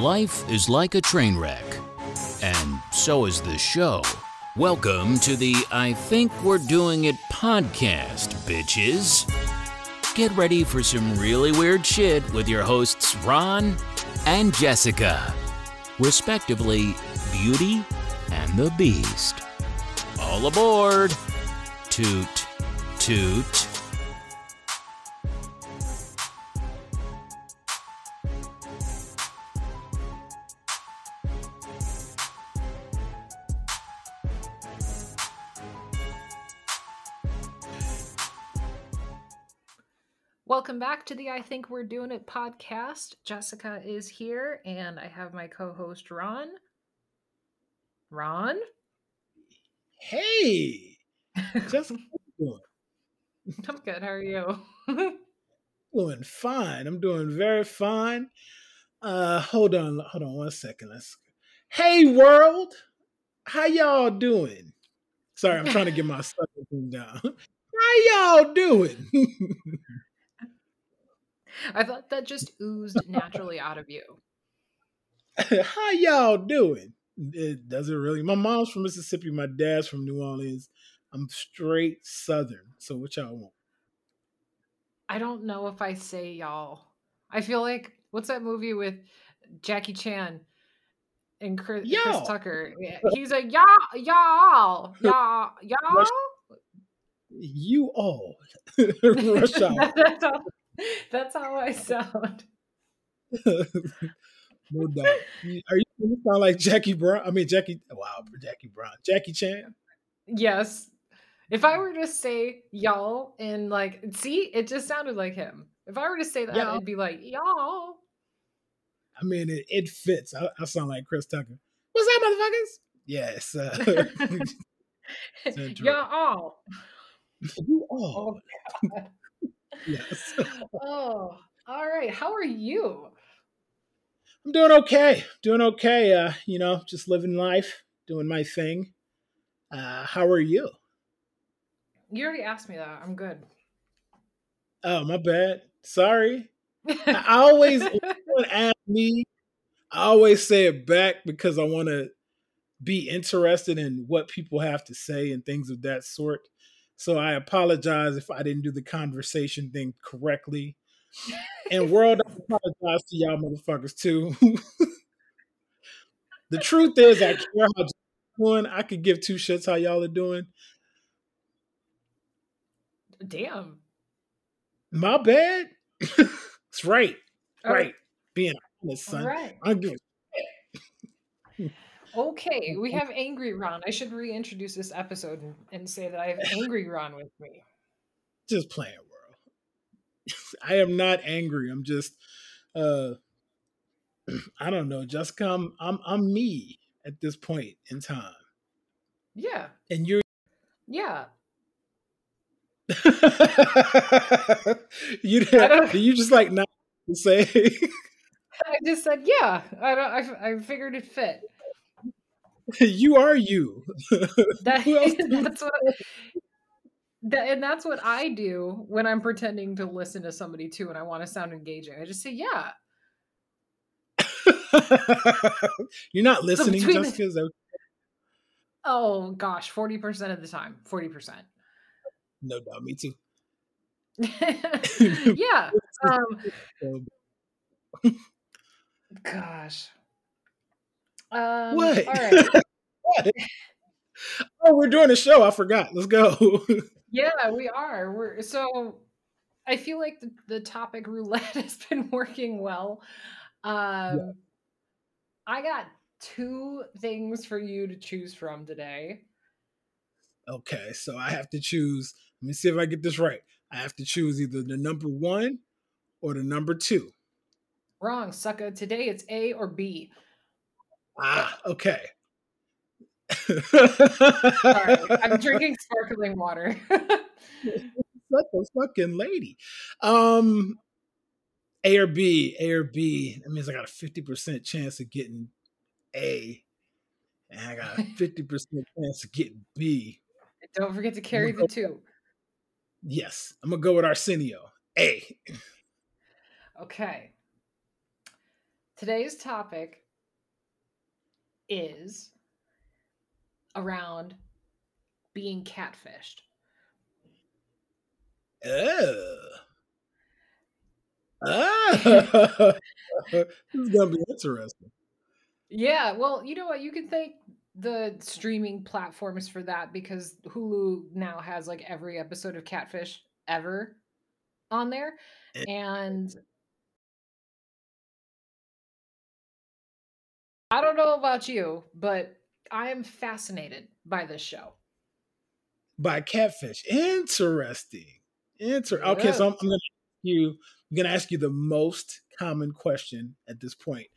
Life is like a train wreck, and so is this show. Welcome to the I Think We're Doing It podcast, bitches. Get ready for some really weird shit with your hosts, Ron and Jessica, respectively, Beauty and the Beast. All aboard! Toot, toot. To the I Think We're Doing It podcast. Jessica is here, and I have my co host, Ron. Ron? Hey, Jessica, how you doing? I'm good. How are you? doing fine. I'm doing very fine. Uh, hold on, hold on one second. Let's. Hey, world, how y'all doing? Sorry, I'm trying to get my stuff down. How y'all doing? I thought that just oozed naturally out of you. how y'all doing? It doesn't really. My mom's from Mississippi. My dad's from New Orleans. I'm straight Southern. So what y'all want? I don't know if I say y'all. I feel like what's that movie with Jackie Chan and Chris, Chris Tucker? He's like y'all, y'all, y'all, y'all. You all. Rush hour. that's, how, that's how I sound. no doubt. Are you, you sound like Jackie Brown? I mean Jackie. Wow, Jackie Brown, Jackie Chan. Yes. If I were to say y'all and like, see, it just sounded like him. If I were to say that, y'all. it'd be like y'all. I mean, it, it fits. I, I, sound like Chris Tucker. What's that, motherfuckers? Yes. Uh, y'all. You all. Oh, yes. oh, all right. How are you? I'm doing okay. Doing okay. Uh, you know, just living life, doing my thing. Uh, how are you? You already asked me that. I'm good. Oh, my bad. Sorry. I always ask me. I always say it back because I want to be interested in what people have to say and things of that sort. So I apologize if I didn't do the conversation thing correctly. And world, I apologize to y'all motherfuckers too. the truth is, I care how doing. I could give two shits how y'all are doing. Damn. My bad. it's right. All right. Being honest, son. All right. I'm giving Okay, we have Angry Ron. I should reintroduce this episode and, and say that I have Angry Ron with me. Just playing, world. I am not angry. I'm just, uh I don't know. Just come. I'm I'm me at this point in time. Yeah. And you're. Yeah. you do you just like not say? I just said yeah. I don't. I, I figured it fit. you are you. That, that's what. That, and that's what I do when I'm pretending to listen to somebody too, and I want to sound engaging. I just say, "Yeah." You're not listening so just because. Oh gosh, forty percent of the time, forty percent. No doubt, me too. yeah. Um, gosh. Um, what? All right. what? Oh, we're doing a show. I forgot. Let's go. yeah, we are. We're so. I feel like the, the topic roulette has been working well. Um, yeah. I got two things for you to choose from today. Okay, so I have to choose. Let me see if I get this right. I have to choose either the number one or the number two. Wrong, sucker. Today it's A or B. Ah, okay. Sorry, I'm drinking sparkling water. Such a fucking lady. Um, A or B, A or B. That means I got a 50% chance of getting A. And I got a 50% chance of getting B. Don't forget to carry the two. Yes. I'm gonna go with Arsenio. A. Okay. Today's topic is around being catfished. Oh. Ah. this is gonna be interesting. Yeah, well, you know what? You can thank the streaming platforms for that because Hulu now has like every episode of Catfish ever on there. And I don't know about you, but I am fascinated by this show. By catfish. Interesting. Inter- okay, so I'm, I'm gonna you I'm gonna ask you the most common question at this point.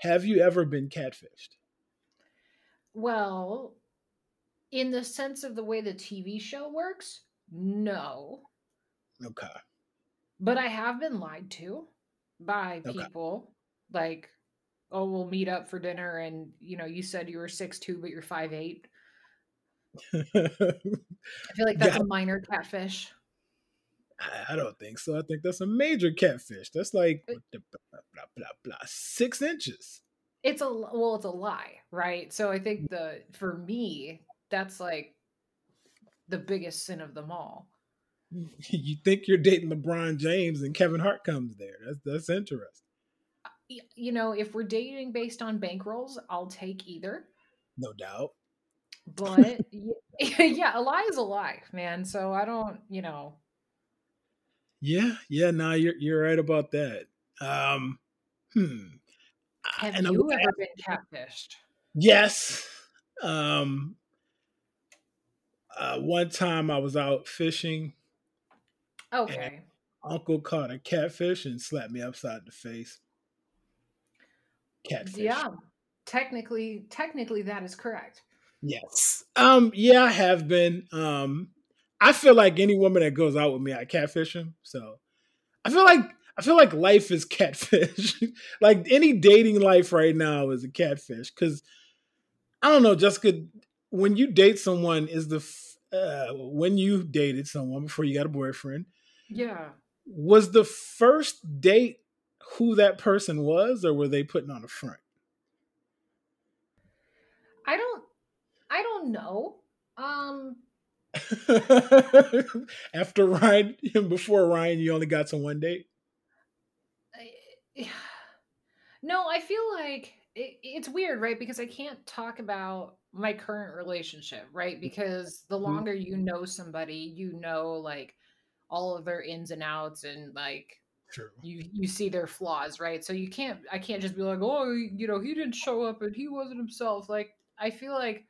Have you ever been catfished? Well, in the sense of the way the TV show works, no. Okay. But I have been lied to by Okay. people like, oh, we'll meet up for dinner and you know, you said you were six two, but you're five eight. I feel like that's Got- a minor catfish. I- don't think so. I think that's a major catfish. That's like blah, blah, blah, blah, six inches. It's a well, it's a lie, right? So I think the for me, that's like the biggest sin of them all. You think you're dating LeBron James and Kevin Hart comes there. That's that's interesting. You know, if we're dating based on bankrolls, I'll take either. No doubt. But yeah, a lie is a lie, man. So I don't, you know, Yeah, yeah, no, you're you're right about that. Um hmm. have And I'm you gonna ever been catfished? Yes. Um uh one time I was out fishing, Okay. uncle caught a catfish and slapped me upside the face. Catfish. Yeah. Technically, technically that is correct. Yes. Um yeah, I have been. Um I feel like any woman that goes out with me I catfish him. So I feel like I feel like life is catfish. like any dating life right now is a catfish cuz I don't know, Jessica, when you date someone is the f- uh, when you dated someone before you got a boyfriend, Yeah. was the first date who that person was or were they putting on a front? I don't I don't know. Um After Ryan, before Ryan, you only got to one date. I- No, I feel like it, it's weird, right? Because I can't talk about my current relationship, right? Because the Mhm. longer you know somebody, you know like all of their ins and outs and like True. you you see their flaws, right? So you can't I can't just be like, "Oh, you know, he didn't show up and he wasn't himself." Like I feel like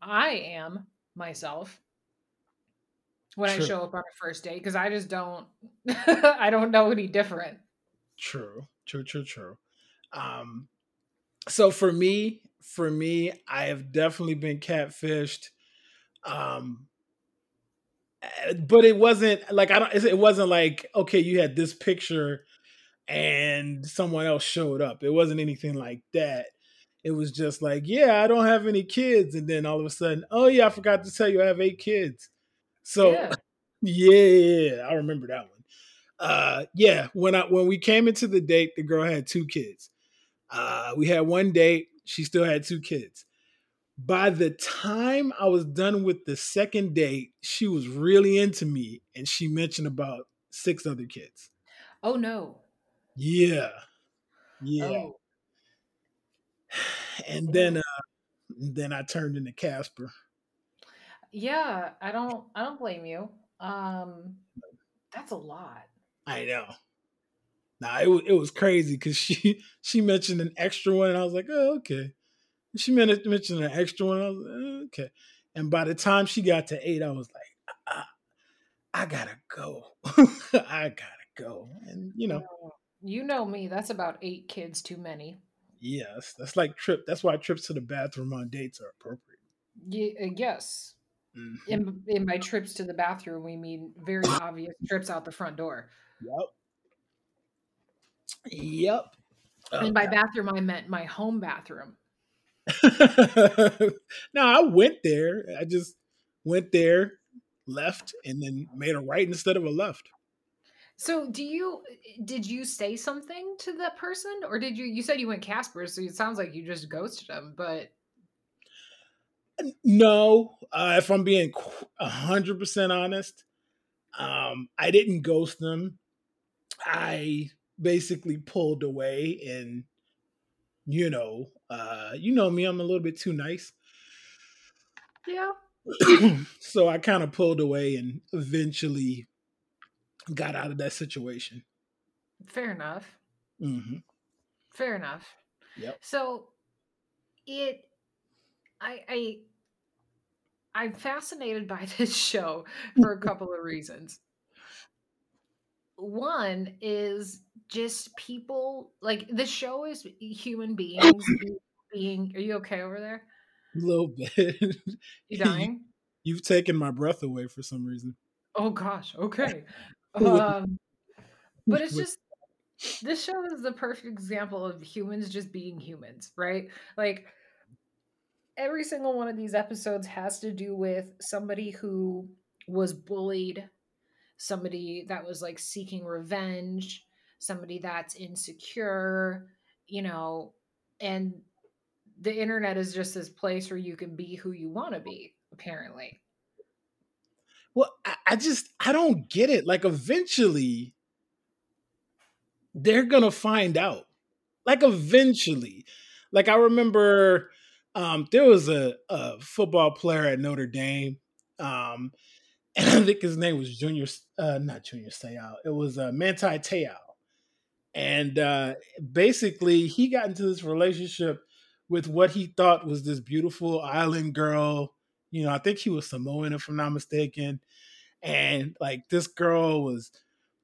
I am myself when I show up on a first date because I just don't I don't know any different. True. True. True. True. Um, so for me, for me, I have definitely been catfished. Um, but it wasn't like I don't. It wasn't like okay, you had this picture, and someone else showed up. It wasn't anything like that. It was just like, yeah, I don't have any kids, and then all of a sudden, oh yeah, I forgot to tell you I have eight kids. So Yeah. yeah, I remember that one. Uh, yeah, when I when we came into the date, the girl had two kids. Uh, we had one date; she still had two kids. By the time I was done with the second date, she was really into me, and she mentioned about six other kids. Oh no. Yeah, yeah. Oh. And then, uh, then I turned into Casper. Yeah, I don't I don't blame you. Um that's a lot. I know. Nah, it was it was crazy because she she mentioned an extra one, and I was like, oh okay. She mentioned an extra one, I was like, "Oh, okay. And by the time she got to eight, I was like, I, I gotta go. I gotta go. And you know, You know me, that's about 8 kids too many. yes, that's like trip. That's why trips to the bathroom on dates are appropriate. Ye- uh, yes. In in my trips to the bathroom, we mean very obvious trips out the front door. Yep. Yep. And by bathroom I meant my home bathroom. no, I went there. I just went there, left, and then made a right instead of a left. So, do you did you say something to that person, or did you? You said you went Casper, so it sounds like you just ghosted them. But no, uh, if I'm being hundred percent honest, um, I didn't ghost them. I basically pulled away, and you know, uh, you know me, I'm a little bit too nice. Yeah. so I kind of pulled away and eventually got out of that situation. Fair enough. Mm-hmm. Fair enough. Yep. So it I I I'm fascinated by this show for a couple of reasons. One is just people like the show is human beings being are you okay over there? A little bit. You dying? You, have taken my breath away for some reason. Oh gosh, okay. um, but it's just this show is the perfect example of humans just being humans, right? Like every single one of these episodes has to do with somebody who was bullied, somebody that was like seeking revenge, somebody that's insecure, you know, and the internet is just this place where you can be who you want to be, apparently. Well, I, I just I don't get it. Like eventually they're gonna find out. Like eventually. Like I remember um there was a, a football player at Notre Dame. Um and I think his name was Junior uh not Junior Seau. It was uh Manti Te'o. And uh basically he got into this relationship with what he thought was this beautiful island girl you know, I think he was Samoan, if I'm not mistaken. And like this girl was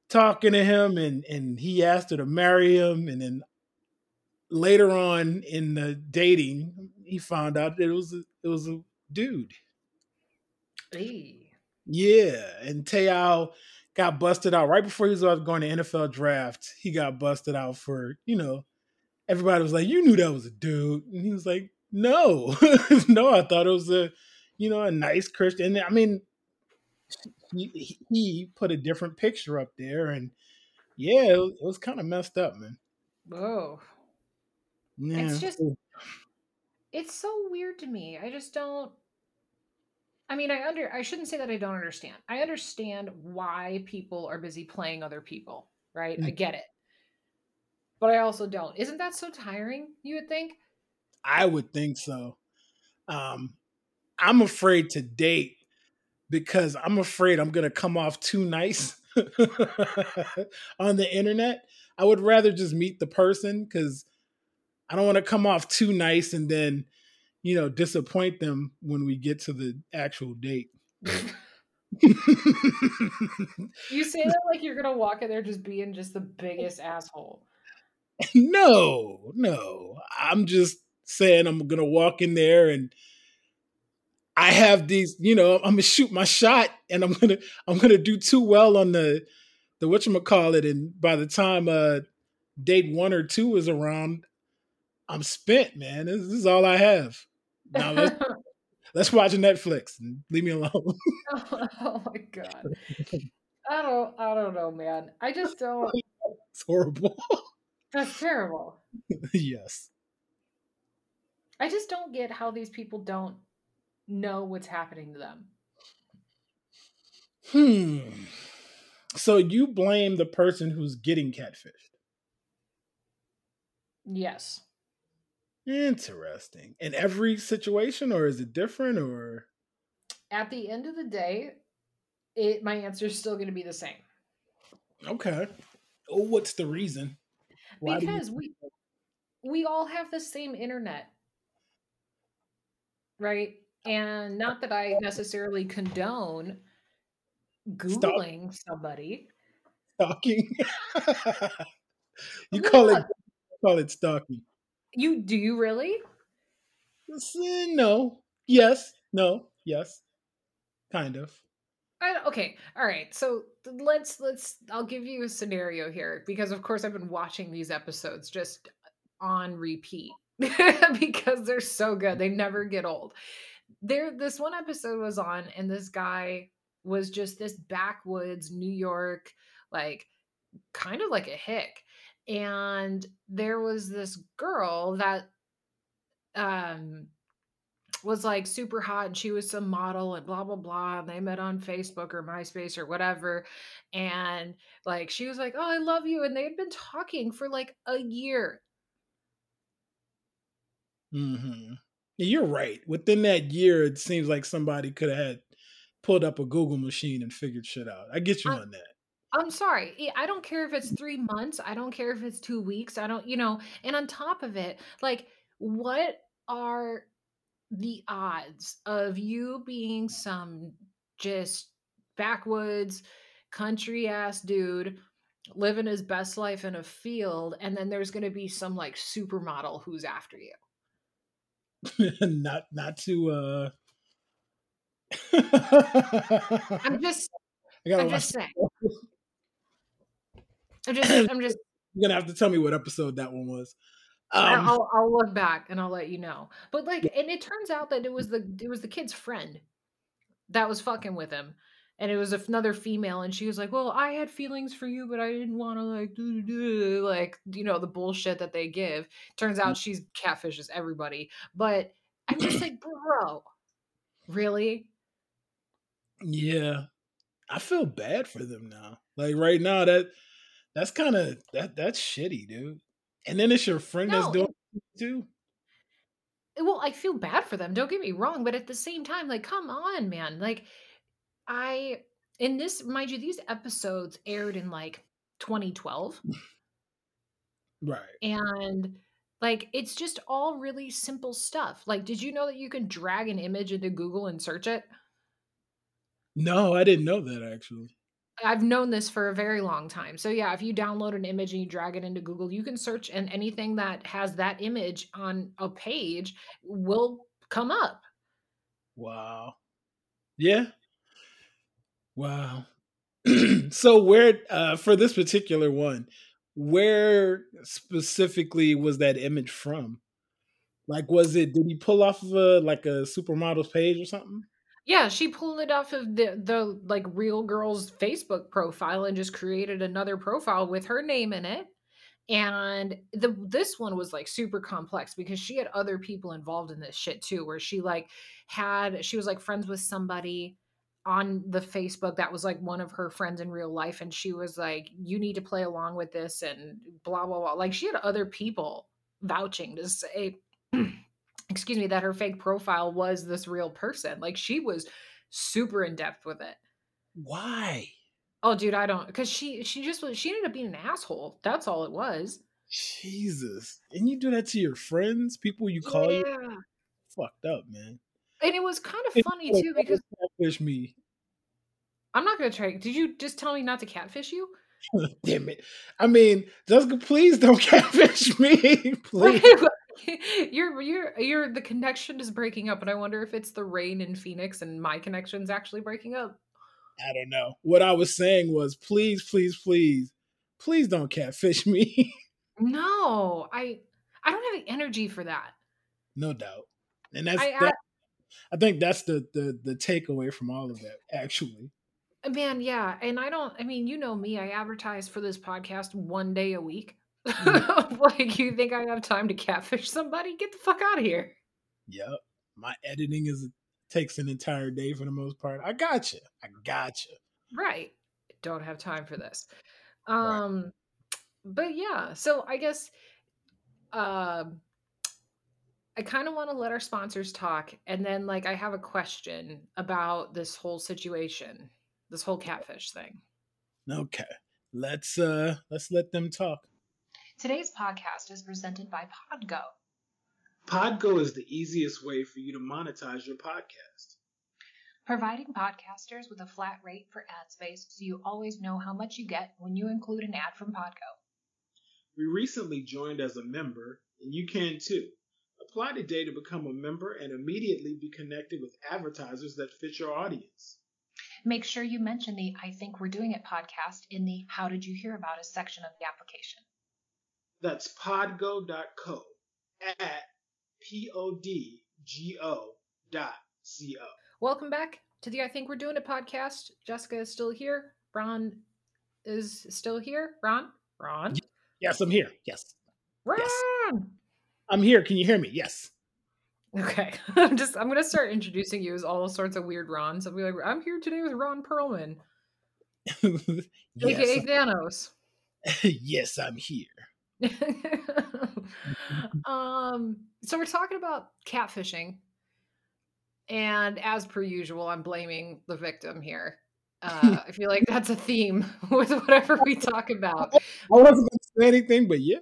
talking to him and and he asked her to marry him and then later on in the dating he found out that it was a, it was a dude hey. Yeah and Te'o got busted out right before he was going to NFL draft he got busted out for you know everybody was like you knew that was a dude and he was like no no I thought it was a you know, a nice Christian. I mean, he, he put a different picture up there, and yeah, it was, was kind of messed up, man. Whoa. Yeah. It's just, it's so weird to me. I just don't. I mean, I under I shouldn't say that I don't understand. I understand why people are busy playing other people, right? Mm-hmm. I get it. But I also don't. Isn't that so tiring, you would think? I would think so. Um, I'm afraid to date because I'm afraid I'm going to come off too nice on the internet. I would rather just meet the person because I don't want to come off too nice and then, you know, disappoint them when we get to the actual date. you say that like you're gonna walk in there just being just the biggest asshole. No, no. I'm just saying I'm gonna walk in there and I have these, you know, I'm gonna shoot my shot and I'm gonna I'm gonna do too well on the the whatchamacallit, and by the time uh date one or two is around, I'm spent, man. This, this is all I have. Now let's, let's watch Netflix and leave me alone. oh, oh, my god. I don't I don't know, man. I just don't It's horrible. That's terrible. yes. I just don't get how these people don't know what's happening to them. Hmm. So you blame the person who's getting catfished? Yes. Interesting. In every situation, or is it different? Or at the end of the day, it my answer is still going to be the same. Okay. Oh, what's the reason? Why because you- we we all have the same internet, right? And not that I necessarily condone Googling Stalk. somebody. Stalking. you call it call it stalking. You do you really? Eh, no. Yes. No. Yes. Kind of. I, okay. All right. So let's let's. I'll give you a scenario here because, of course, I've been watching these episodes just on repeat because they're so good. They never get old there this one episode was on and this guy was just this backwoods New York like kind of like a hick. And there was this girl that um was like super hot and she was some model and blah blah blah and they met on facebook or myspace or whatever and like she was like oh i love you and they had been talking for like a year Mm-hmm. You're right. Within that year, it seems like somebody could have had pulled up a Google machine and figured shit out. I get you I, on that. I'm sorry. I don't care if it's three months. I don't care if it's two weeks. I don't, you know, and on top of it, like, what are the odds of you being some just backwoods country ass dude living his best life in a field and then there's going to be some like supermodel who's after you not not to uh i'm just i'm just saying i'm just i'm just you're gonna have to tell me what episode that one was um, I'll, I'll look back and I'll let you know. But like, and it turns out that it was the it was the kid's friend that was fucking with him, and it was another female, and she was like, "Well, I had feelings for you, but I didn't want to like do do like you know the bullshit that they give." Turns out she's catfishes everybody, but I'm just like, bro, really? Yeah, I feel bad for them now. Like right now, that that's kind of that that's shitty, dude. And then it's your friend no, that's doing it too. Well, I feel bad for them. Don't get me wrong, but at the same time, like, come on, man. Like, I in this, mind you, these episodes aired in like 2012. Right. And like it's just all really simple stuff. Like, did you know that you can drag an image into Google and search it? No, I didn't know that actually. I've known this for a very long time. So yeah, if you download an image and you drag it into Google, you can search and anything that has that image on a page will come up. Wow. Yeah. Wow. so where uh for this particular one, where specifically was that image from? Like was it did he pull off of a like a supermodel's page or something? Yeah, she pulled it off of the the like real girl's Facebook profile and just created another profile with her name in it. And the this one was like super complex because she had other people involved in this shit too, where she like had she was like friends with somebody on the Facebook that was like one of her friends in real life, and she was like, "You need to play along with this," and blah blah blah. Like she had other people vouching to say excuse me, that her fake profile was this real person. Like she was super in depth with it. Why? Oh, dude, I don't because she she just was she ended up being an asshole. That's all it was. Jesus. And you do that to your friends, people you call yeah. you fucked up, man. And it was kind of funny too because catfish me. I'm not gonna try. Did you just tell me not to catfish you? Damn it. I mean, Jessica, please don't catfish me. please. you're you're you're the connection is breaking up, and I wonder if it's the rain in Phoenix and my connection's actually breaking up. I don't know. What I was saying was please, please, please, please don't catfish me. no, I I don't have the energy for that. No doubt. And that's I, that, I, I think that's the, the the takeaway from all of that, actually. Man, yeah. And I don't I mean, you know me, I advertise for this podcast one day a week. Mm. like you think I have time to catfish somebody? Get the fuck out of here. Yep. My editing is takes an entire day for the most part. I got you. I got you. Right. Don't have time for this. Um right. but yeah, so I guess uh I kind of want to let our sponsors talk and then like I have a question about this whole situation, this whole catfish thing. Okay. Let's uh let's let them talk. Today's podcast is presented by Podgo. Podgo is the easiest way for you to monetize your podcast. Providing podcasters with a flat rate for ad space so you always know how much you get when you include an ad from Podgo. We recently joined as a member, and you can too. Apply today to become a member and immediately be connected with advertisers that fit your audience. Make sure you mention the I Think We're Doing It podcast in the How Did You Hear About Us section of the application. That's podgo.co at P-O-D-G-O dot C-O. Welcome back to the I Think We're Doing It podcast. Jessica is still here. Ron is still here. Ron, Ron, Yes, I'm here. Yes. Ron. Yes. I'm here. Can you hear me? Yes. Okay, I'm just I'm gonna start introducing you as all sorts of weird Rons. I'll be like, I'm here today with Ron Perlman, aka. Thanos. yes, I'm here. um, so we're talking about catfishing, and as per usual, I'm blaming the victim here. Uh, I feel like that's a theme with whatever we talk about. I wasn't going to say anything, but yeah.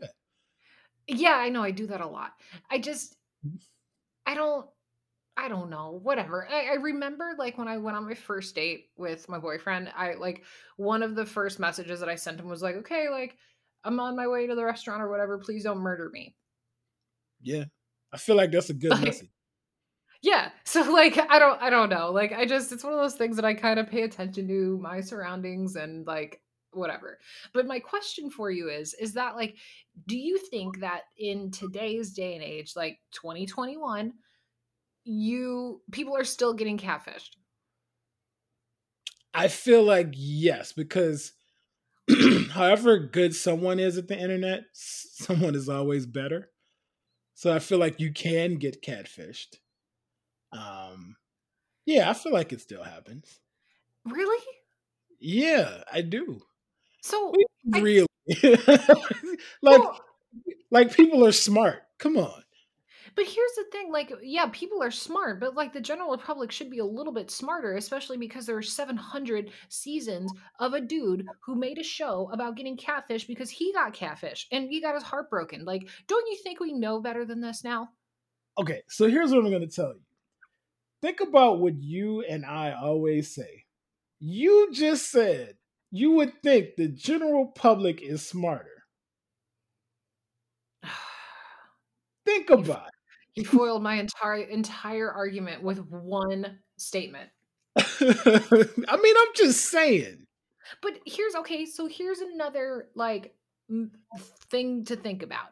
Yeah, I know I do that a lot. I just, I don't, I don't know. Whatever. I, I remember like when I went on my first date with my boyfriend. I like one of the first messages that I sent him was like, "Okay, like I'm on my way to the restaurant or whatever. Please don't murder me." Yeah. I feel like that's a good Like, message. Yeah. So like I don't I don't know. Like I just it's one of those things that I kind of pay attention to my surroundings and like whatever. But my question for you is is that like do you think that in today's day and age like 2021 you people are still getting catfished? I feel like yes, because however good someone is at the internet, someone is always better. So I feel like you can get catfished. Um, yeah, I feel like it still happens. Really? Yeah, I do. So I- Really, like well, like people are smart. Come on. But here's the thing, like, yeah, people are smart, but like the general public should be a little bit smarter, especially because there are 700 seasons of a dude who made a show about getting catfish because he got catfish and he got his heart broken. Like, don't you think we know better than this now? Okay, so here's what I'm going to tell you. Think about what you and I always say. You just said you would think the general public is smarter. Think about he foiled my entire entire argument with one statement. I mean, I'm just saying. But here's okay, so here's another like thing to think about.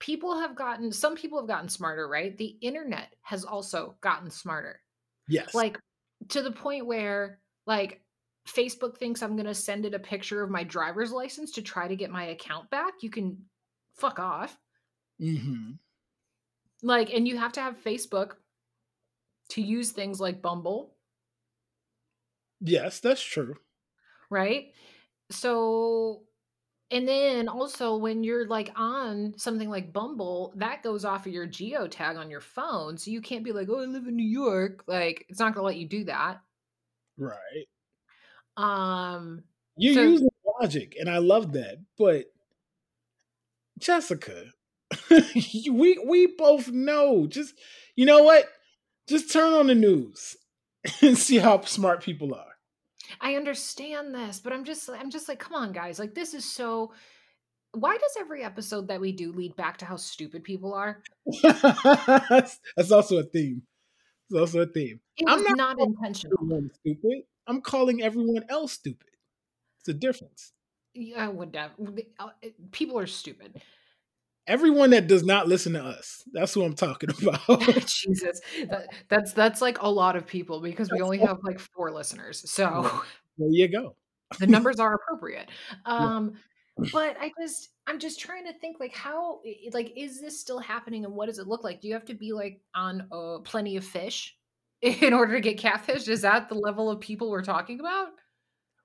People have gotten some people have gotten smarter, right? The internet has also gotten smarter. Yes. Like to the point where like Facebook thinks I'm going to send it a picture of my driver's license to try to get my account back. You can fuck off. hmm Like and you have to have Facebook to use things like Bumble Yes, that's true. right? So, and then also when you're like on something like Bumble, that goes off of your geotag on your phone. So you can't be like, oh, I live in New York. Like, it's not going to let you do that. Right. Um, You So- use logic, and I love that. But Jessica, we we both know. Just you know what? Just turn on the news and see how smart people are. I understand this, but I'm just, I'm just like, come on, guys. Like, this is so. Why does every episode that we do lead back to how stupid people are? that's, that's also a theme. It's also a theme. It I'm not- not intentional. Stupid. I'm calling everyone else stupid. It's a difference. Yeah, whatever. uh, People are stupid. Everyone that does not listen to us. That's who I'm talking about. Jesus, that, that's that's like a lot of people because we only all- have like four listeners, so there you go. the numbers are appropriate. Um, but I just I'm just trying to think like how like is this still happening and what does it look like? Do you have to be like on uh, plenty of fish in order to get catfish? Is that the level of people we're talking about?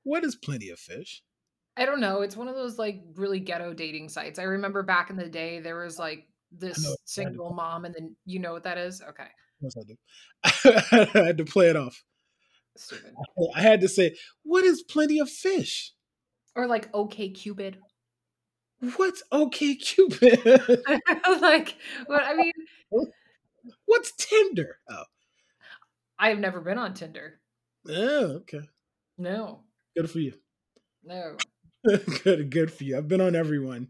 What is plenty of fish? I don't know. It's one of those like really ghetto dating sites. I remember back in the day there was like this single mom, and then you know what that is? Okay, course I do. I had to play it off. stupid. I had to say, what is plenty of fish? Or like OkCupid. What's OkCupid? like, what I mean, What's Tinder? Oh, I have never been on Tinder. oh okay. No, Good for you. no. good, good for you. I've been on everyone.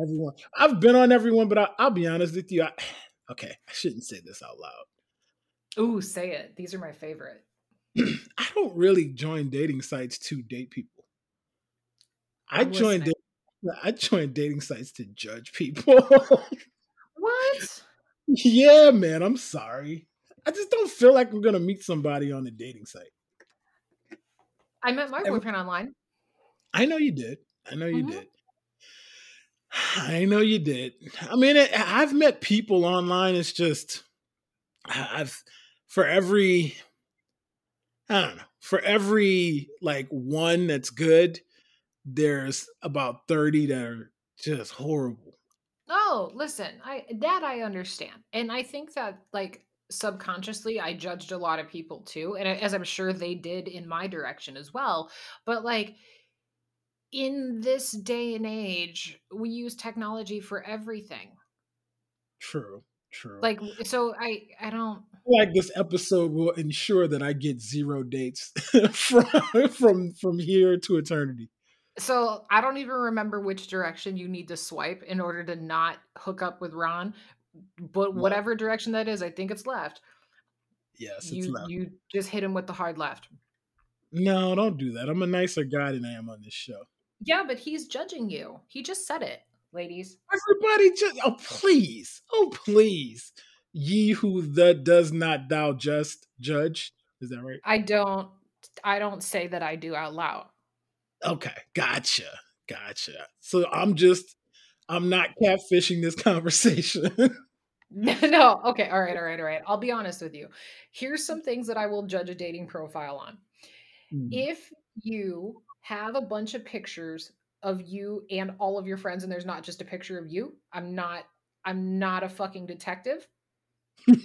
Everyone. I've been on everyone, but I, I'll be honest with you. I, okay, I shouldn't say this out loud. Ooh, say it. These are my favorite. I don't really join dating sites to date people. I listening. I joined dating sites to judge people. What? yeah, man, I'm sorry. I just don't feel like I'm gonna meet somebody on a dating site. I met my Every- boyfriend online. I know you did. I know you mm-hmm. did. I know you did. I mean, it, I've met people online. It's just, I've, for every, I don't know, for every like one that's good, there's about 30 that are just horrible. Oh, listen, I that I understand. And I think that like subconsciously I judged a lot of people too, and as I'm sure they did in my direction as well. But like in this day and age, we use technology for everything. True. True. Like so I I don't like this episode will ensure that I get zero dates from from from here to eternity. So I don't even remember which direction you need to swipe in order to not hook up with Ron. But whatever direction that is, I think it's left. Yes, you left. you just hit him with the hard left. No, don't do that. I'm a nicer guy than I am on this show. Yeah, but he's judging you. He just said it, ladies. Everybody just oh please. Oh please. Ye who the does not thou just judge. Is that right? I don't I don't say that I do out loud. Okay, gotcha. Gotcha. So I'm just I'm not catfishing this conversation. no, okay, all right, all right, all right. I'll be honest with you. Here's some things that I will judge a dating profile on. Mm. If you have a bunch of pictures of you and all of your friends and there's not just a picture of you, I'm not I'm not a fucking detective.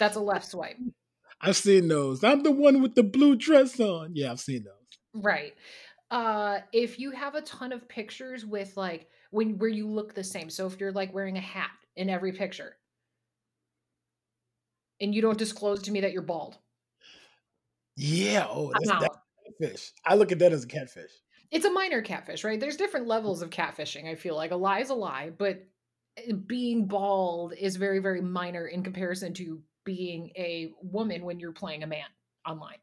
That's a left swipe. I've seen those. I'm the one with the blue dress on. Yeah, I've seen those. Right. Uh if you have a ton of pictures with like when where you look the same. So if you're like wearing a hat in every picture and you don't disclose to me that you're bald. Yeah, oh, that's, that's catfish. I look at that as a catfish. It's a minor catfish, right? There's different levels of catfishing. I feel like a lie is a lie, but eh, being bald is very very minor in comparison to being a woman when you're playing a man online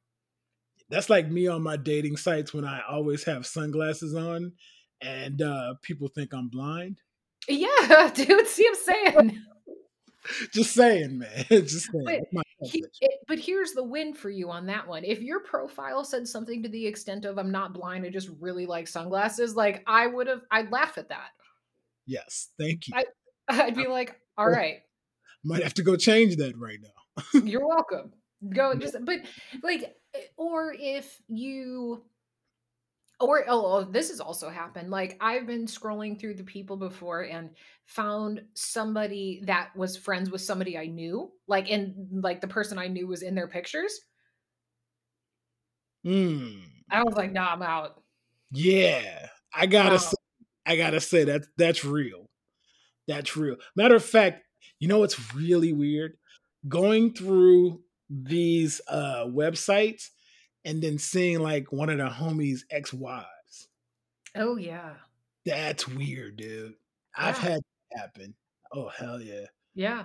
that's like me on my dating sites when I always have sunglasses on and uh people think I'm blind. Yeah, dude, see I'm saying. Just saying, man. Just saying. But, he, it, but here's the win for you on that one. If your profile said something to the extent of "I'm not blind, I just really like sunglasses," like I would have, I'd laugh at that. Yes, thank you. I, I'd be like, "All right." Might have to go change that right now. You're welcome. Go just, but like Eh, or if you or oh, oh, this has also happened like i've been scrolling through the people before and found somebody that was friends with somebody i knew like and like the person i knew was in their pictures. Mm. i was like nah i'm out. Yeah i gotta say, i gotta say that that's real. That's real. Matter of fact you know what's really weird? Going through these uh websites and then seeing like one of the homies ex-wives. Oh yeah. That's weird, dude. Yeah. I've had that happen. Oh hell yeah. Yeah.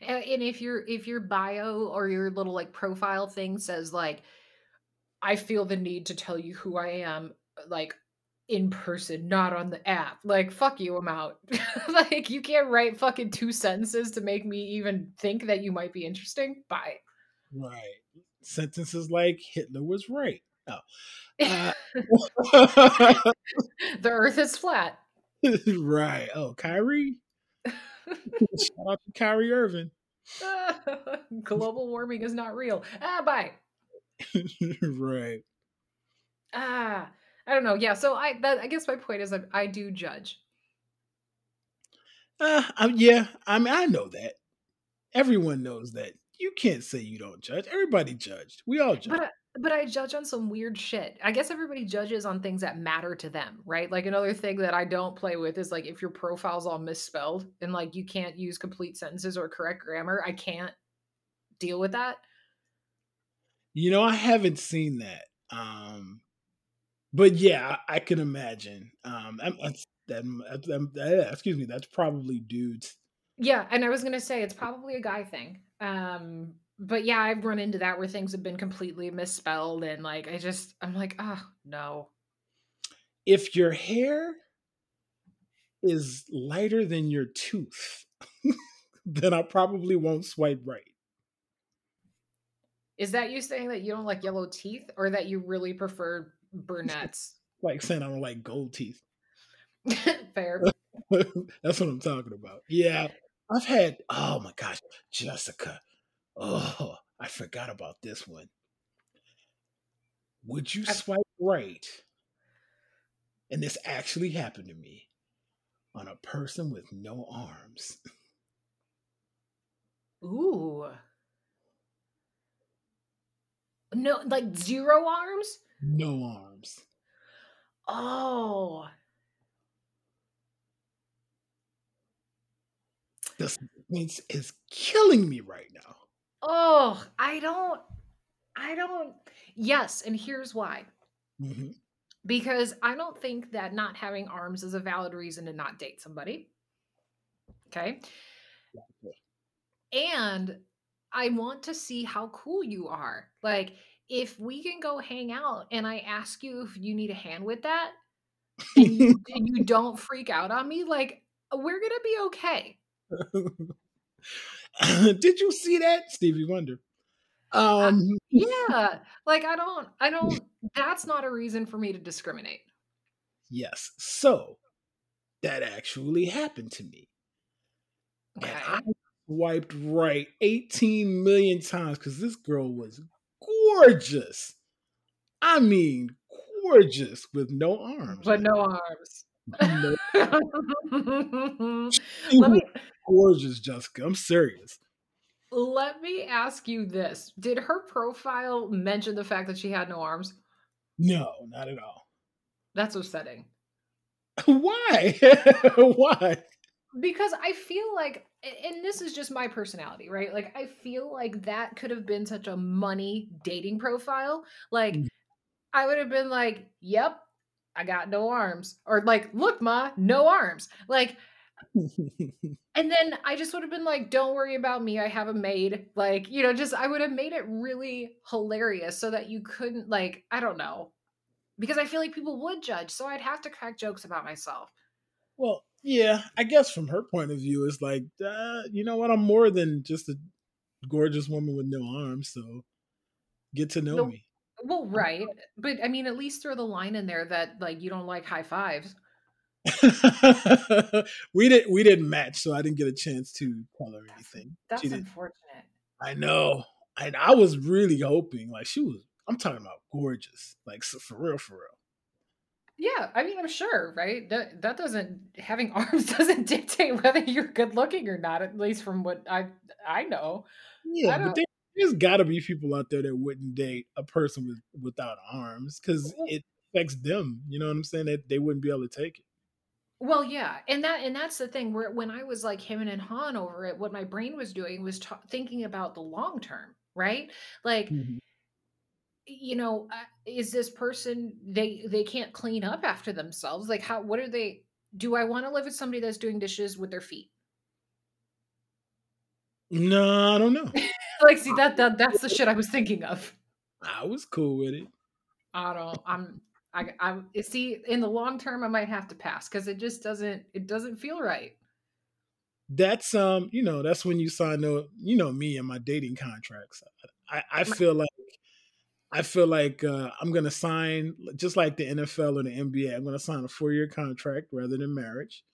And if your if your bio or your little like profile thing says like I feel the need to tell you who I am like in person, not on the app. Like fuck you, I'm out. like you can't write fucking two sentences to make me even think that you might be interesting. Bye. Right. Sentences like Hitler was right. Oh. Uh, the earth is flat. right. Oh, Kyrie? Shout out to Kyrie Irving. global warming is not real. Ah, bye. right. Ah, I don't know. Yeah, so I that I guess my point is I, I do judge. Uh, um, yeah, I mean I know that. Everyone knows that you can't say you don't judge. Everybody judged. We all judge. But I, but I judge on some weird shit. I guess everybody judges on things that matter to them, right? Like another thing that I don't play with is like if your profile's all misspelled and like you can't use complete sentences or correct grammar, I can't deal with that. You know, I haven't seen that. Um but yeah, I, can imagine. Um that, that, that, excuse me, that's probably dudes. Yeah, and I was gonna say it's probably a guy thing. Um, but yeah, I've run into that where things have been completely misspelled and like I just I'm like, oh no. If your hair is lighter than your tooth, then I probably won't swipe right. Is that you saying that you don't like yellow teeth or that you really prefer brunettes. like saying I don't like gold teeth. Fair. That's what I'm talking about. Yeah. I've had oh my gosh, Jessica. Oh, I forgot about this one. Would you swipe right? And this actually happened to me on a person with no arms. Ooh. No, like zero arms? No arms. Oh. The suspense is killing me right now. Oh, I don't I don't Yes, and here's why. Mhm. Because I don't think that not having arms is a valid reason to not date somebody. Okay? And I want to see how cool you are. Like if we can go hang out and I ask you if you need a hand with that and you, and you don't freak out on me, like we're going to be okay. Did you see that, Stevie Wonder? Um, Yeah. Like I don't I don't that's not a reason for me to discriminate. yes. So that actually happened to me. Okay. And I wiped right 18 million times because this girl was gorgeous. I mean, gorgeous with no arms. But no arms. No, she let me gorgeous, Jessica. I'm serious. let me ask you this. Did her profile mention the fact that she had no arms? No, not at all. That's upsetting. Why? Why? Because I feel like and this is just my personality, right? Like I feel like that could have been such a money dating profile. Like Mm. I would have been like, "Yep, I got no arms." Or like, "Look, ma, no arms." Like And then I just would have been like, don't worry about me. I have a maid. Like, you know, just I would have made it really hilarious so that you couldn't, like, I don't know. Because I feel like people would judge. So I'd have to crack jokes about myself. well, yeah, I guess from her point of view, it's like, uh, you know what? I'm more than just a gorgeous woman with no arms. So get to know No. me. Well, right. But I mean, at least throw the line in there that, like, you don't like high fives. we didn't we didn't match, so I didn't get a chance to tell her anything. That's unfortunate. I know, and I was really hoping like she was. I'm talking about gorgeous, like for real, for real. Yeah. I mean, I'm sure, right? That, that doesn't, having arms doesn't dictate whether you're good looking or not, at least from what I, I know. Yeah, I but there, there's got to be people out there that wouldn't date a person with without arms because it affects them. You know what I'm saying? That they wouldn't be able to take it. Well, yeah, and that and that's the thing where when I was like him and Han over it, what my brain was doing was ta thinking about the long term, right? Like, you know, uh, is this person they they can't clean up after themselves? Like, how what are they? Do I want to live with somebody that's doing dishes with their feet? No, I don't know. Like, see that that that's the shit I was thinking of. I was cool with it. I don't. I'm. I. I see. In the long term, I might have to pass because it just doesn't. It doesn't feel right. That's um, you know, that's when you sign the, you know, me and my dating contracts. I, I feel like I feel like uh, I'm gonna sign just like the NFL or the NBA. I'm gonna sign a four year contract rather than marriage,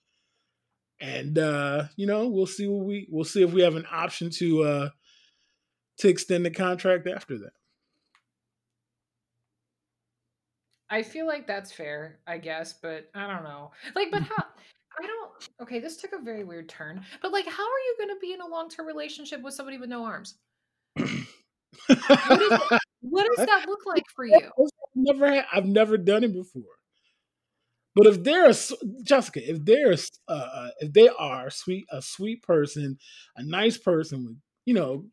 and uh, you know we'll see what we we'll see if we have an option to uh, to extend the contract after that. I feel like that's fair, I guess, but I don't know. Like, but how? I don't. Okay, this took a very weird turn. But like, how are you going to be in a long term relationship with somebody with no arms? What does that look like for you? I've never had, I've never done it before. But if they're a, Jessica, if they're uh, uh, if they are sweet a sweet person, a nice person with you know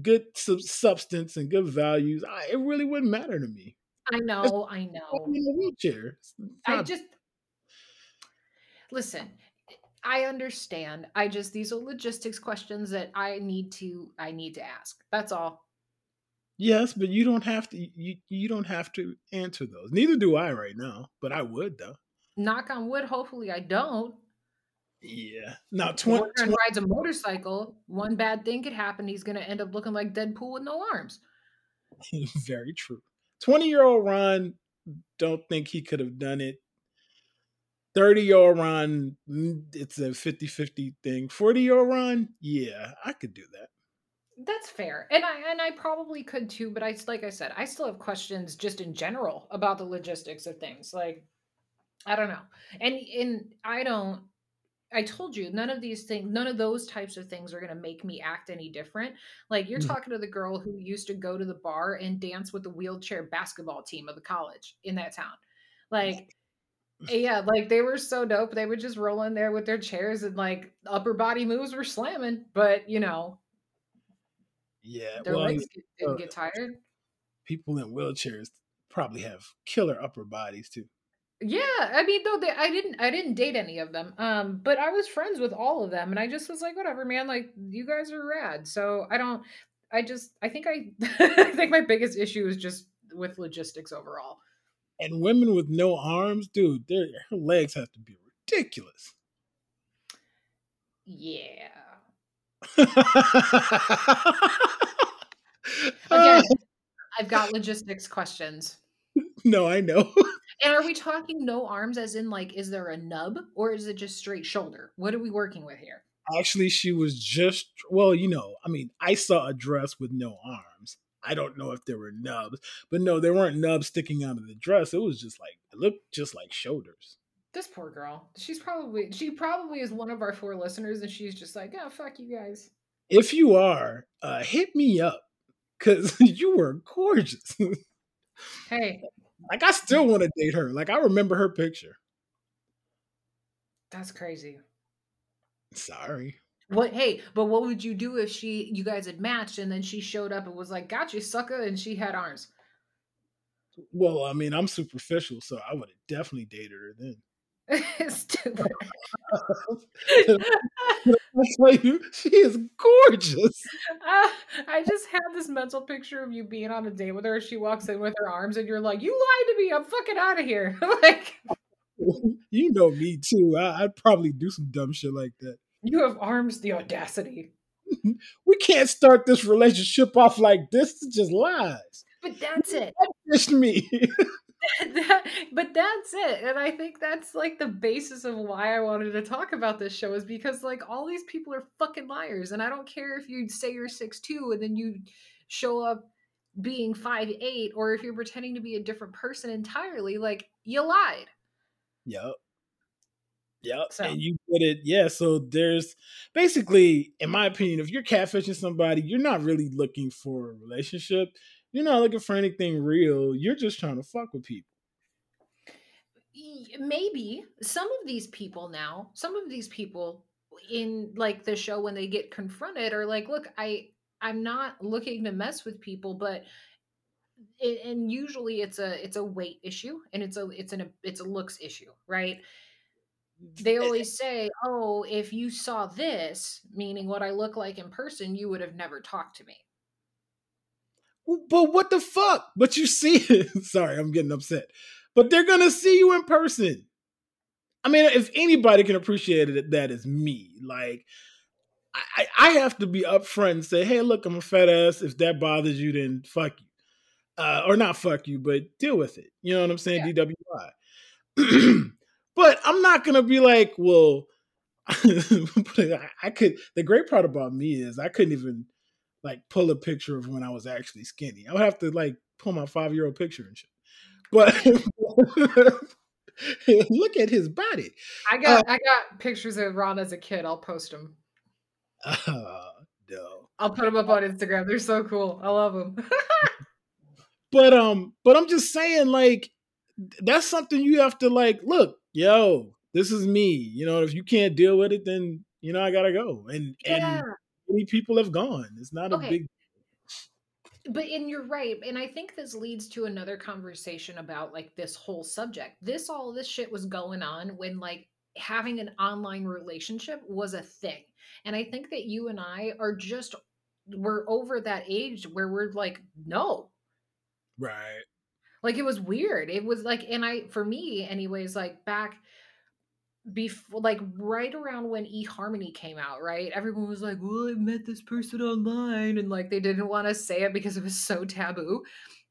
good sub- substance and good values, I, it really wouldn't matter to me. I know, I I'm know. in a wheelchair. It's I just listen. I understand. I just these are logistics questions that I need to I need to ask. That's all. yes, but you don't have to. You you don't have to answer those. Neither do I right now. But I would though. Knock on wood. Hopefully, I don't. Yeah. Now When twenty. Rides a motorcycle. One bad thing could happen. He's going to end up looking like Deadpool with no arms. Very true. 20 year old Ron don't think he could have done it. 30 year old Ron, mm, it's a 50 50 thing. 40 year old Ron, yeah, I could do that. That's fair. And I and I probably could too, but I like I said, I still have questions just in general about the logistics of things. Like I don't know. And and I don't I told you none of these things, none of those types of things are going to make me act any different. Like you're mm. talking to the girl who used to go to the bar and dance with the wheelchair basketball team of the college in that town. Like, yeah, like they were so dope. They would just roll in there with their chairs and like upper body moves were slamming, but you know, yeah, their well, legs didn't uh, get tired. People in wheelchairs probably have killer upper bodies too. Yeah, I mean though they, I didn't I didn't date any of them. Um but I was friends with all of them and I just was like whatever man like you guys are rad. So I don't I just I think I I think my biggest issue is just with logistics overall. And women with no arms, dude, their her legs have to be ridiculous. Yeah. Again, I've got logistics questions. No, I know. And are we talking no arms as in like is there a nub or is it just straight shoulder? What are we working with here? Actually, she was just well, you know, I mean, I saw a dress with no arms. I don't know if there were nubs, but no, there weren't nubs sticking out of the dress. It was just like it looked just like shoulders. This poor girl. She's probably she probably is one of our four listeners, and she's just like, oh fuck you guys. If you are, uh hit me up because you were gorgeous. hey, like I still want to date her. Like I remember her picture. That's crazy. Sorry. What hey, but what would you do if she you guys had matched and then she showed up and was like, "Got you, sucker," and she had arms? Well, I mean, I'm superficial, so I would have definitely dated her then. Stupid. That's why you, she is gorgeous. Uh, I just had this mental picture of you being on a date with her. She walks in with her arms, and you're like, "You lied to me. I'm fucking out of here." like, you know me too. I, would probably do some dumb shit like that. You have arms, the audacity. we can't start this relationship off like this. It's just lies. But that's it. That's me. that, but that's it and i think that's like the basis of why i wanted to talk about this show is because like all these people are fucking liars and i don't care if you say you're six two and then you show up being five eight or if you're pretending to be a different person entirely like you lied yep Yep. So. And you put it, yeah. So there's basically, in my opinion, if you're catfishing somebody, you're not really looking for a relationship. You're not looking for anything real. You're just trying to fuck with people. Maybe some of these people now, some of these people in like the show when they get confronted are like, look, I I'm not looking to mess with people, but it, and usually it's a it's a weight issue and it's a it's an it's a looks issue, right? They eh, eh. always say, "Oh, if you saw this, meaning what I look like in person, you would have never talked to me." But what the fuck? But you see it. Sorry, I'm getting upset. But they're gonna see you in person. I mean, if anybody can appreciate it, that is me. Like, I, I have to be upfront and say, hey, look, I'm a fat ass. If that bothers you, then fuck you. Uh, or not fuck you, but deal with it. You know what I'm saying? Yeah. DWI. but I'm not gonna be like, well, I could. The great part about me is I couldn't even like pull a picture of when I was actually skinny. I would have to like pull my five year old picture and shit. But look at his body. I got uh, I got pictures of Ron as a kid. I'll post them. Uh, no. I'll put them up on Instagram. They're so cool. I love them. but um, but I'm just saying, like, that's something you have to like. Look, yo, this is me. You know, if you can't deal with it, then you know I gotta go. And yeah. and many people have gone. It's not okay. a big but and you're right and i think this leads to another conversation about like this whole subject this all this shit was going on when like having an online relationship was a thing and i think that you and i are just we're over that age where we're like no right like it was weird it was like and i for me anyways like back before like right around when eHarmony came out, right? Everyone was like, "Well, I met this person online," and like they didn't want to say it because it was so taboo.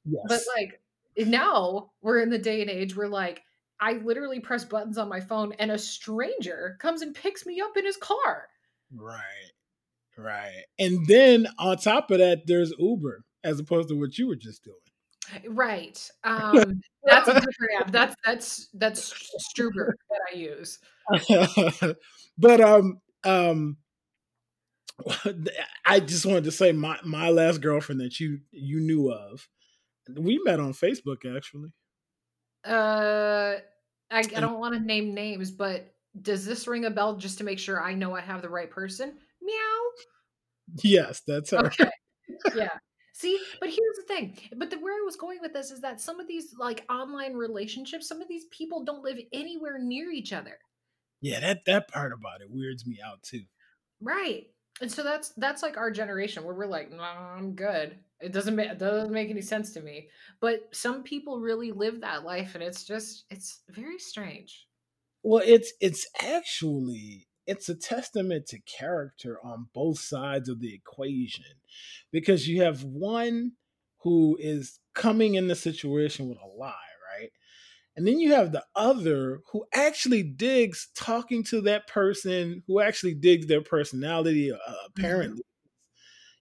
Yes. But like eh, now we're in the day and age where like I literally press buttons on my phone and a stranger comes and picks me up in his car. Right. Right. And then on top of that, there's Uber as opposed to what you were just doing. Right. Um, that's a different app. That's that's that's Struber that I use. but um um I just wanted to say my my last girlfriend that you you knew of. We met on Facebook actually. Uh I, I don't want to name names, but does this ring a bell just to make sure I know I have the right person? Meow. Yes, that's her. Okay. yeah. See, but here's the thing. But the, where I was going with this is that some of these like online relationships, some of these people don't live anywhere near each other. Yeah, that that part about it weirds me out too. Right. And so that's that's like our generation where we're like, nah, I'm good. It doesn't make it doesn't make any sense to me. But some people really live that life and it's just it's very strange. Well, it's it's actually it's a testament to character on both sides of the equation because you have one who is coming in the situation with a lie, right? And then you have the other who actually digs talking to that person, who actually digs their personality, uh, mm-hmm. apparently. Mm-hmm.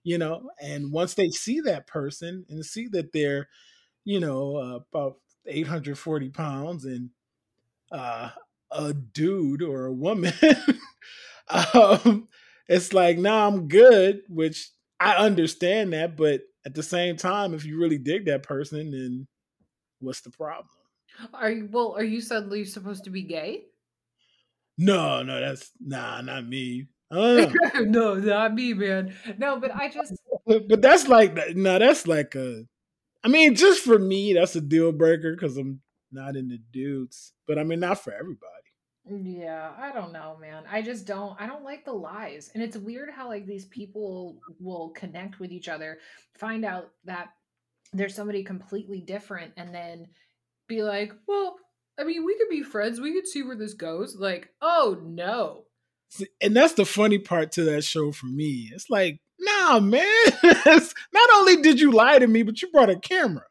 You know, and once they see that person and see that they're, you know, uh, about 840 pounds and uh, a dude or a woman, um, it's like, nah, I'm good, which I understand that, but at the same time, if you really dig that person, then what's the problem? Are you well? Are you suddenly supposed to be gay? No, no, that's nah, not me. Uh. no, not me, man. No, but I just. But that's like no, that's like a. I mean, just for me, that's a deal breaker because I'm not into dudes. But I mean, not for everybody. Yeah, I don't know, man. I just don't. I don't like the lies, and it's weird how like these people will connect with each other, find out that there's somebody completely different, and then be like, well, I mean, we could be friends. We could see where this goes. Like, oh no. And that's the funny part to that show for me. It's like, nah, man. Not only did you lie to me, but you brought a camera.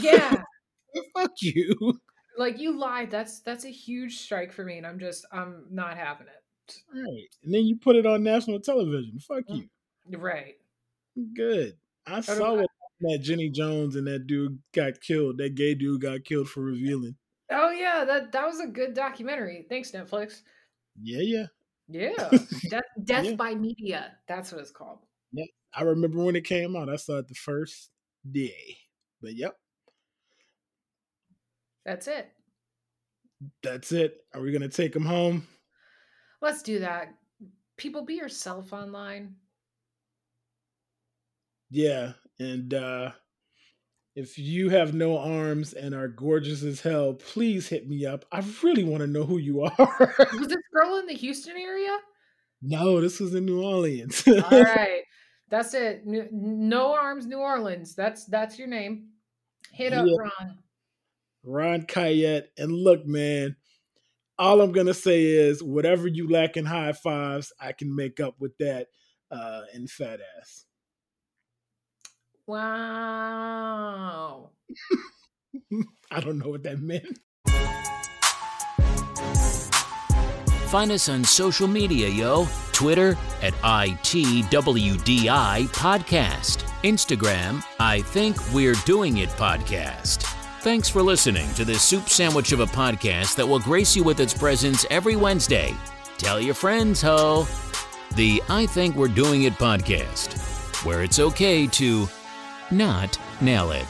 Yeah. Fuck you. Like you lied. That's that's a huge strike for me, and I'm just I'm not having it. Right. And then you put it on national television. Fuck mm. you. Right. Good. I, I saw what that Jenny Jones and that dude got killed. That gay dude got killed for revealing. Oh yeah, that that was a good documentary. Thanks, Netflix. Yeah, yeah. Yeah. Death, Death yeah. by Media. That's what it's called. Yeah. I remember when it came out. I saw it the first day. But yep. That's it. That's it. Are we gonna take them home? Let's do that. People be yourself online. Yeah, and uh, if you have no arms and are gorgeous as hell, please hit me up. I really want to know who you are. was this girl in the Houston area? No, this was in New Orleans. All right, that's it. No arms, New Orleans. That's that's your name. Hit up yeah. Ron. Ron Kayet. And look, man, all I'm gonna say is whatever you lack in high fives, I can make up with that uh, in fat ass. Wow. I don't know what that meant. Find us on social media, yo. Twitter at ITWDI Podcast. Instagram, I Think We're Doing It Podcast. Thanks for listening to this soup sandwich of a podcast that will grace you with its presence every Wednesday. Tell your friends, ho. The I Think We're Doing It podcast, where it's okay to not nail it.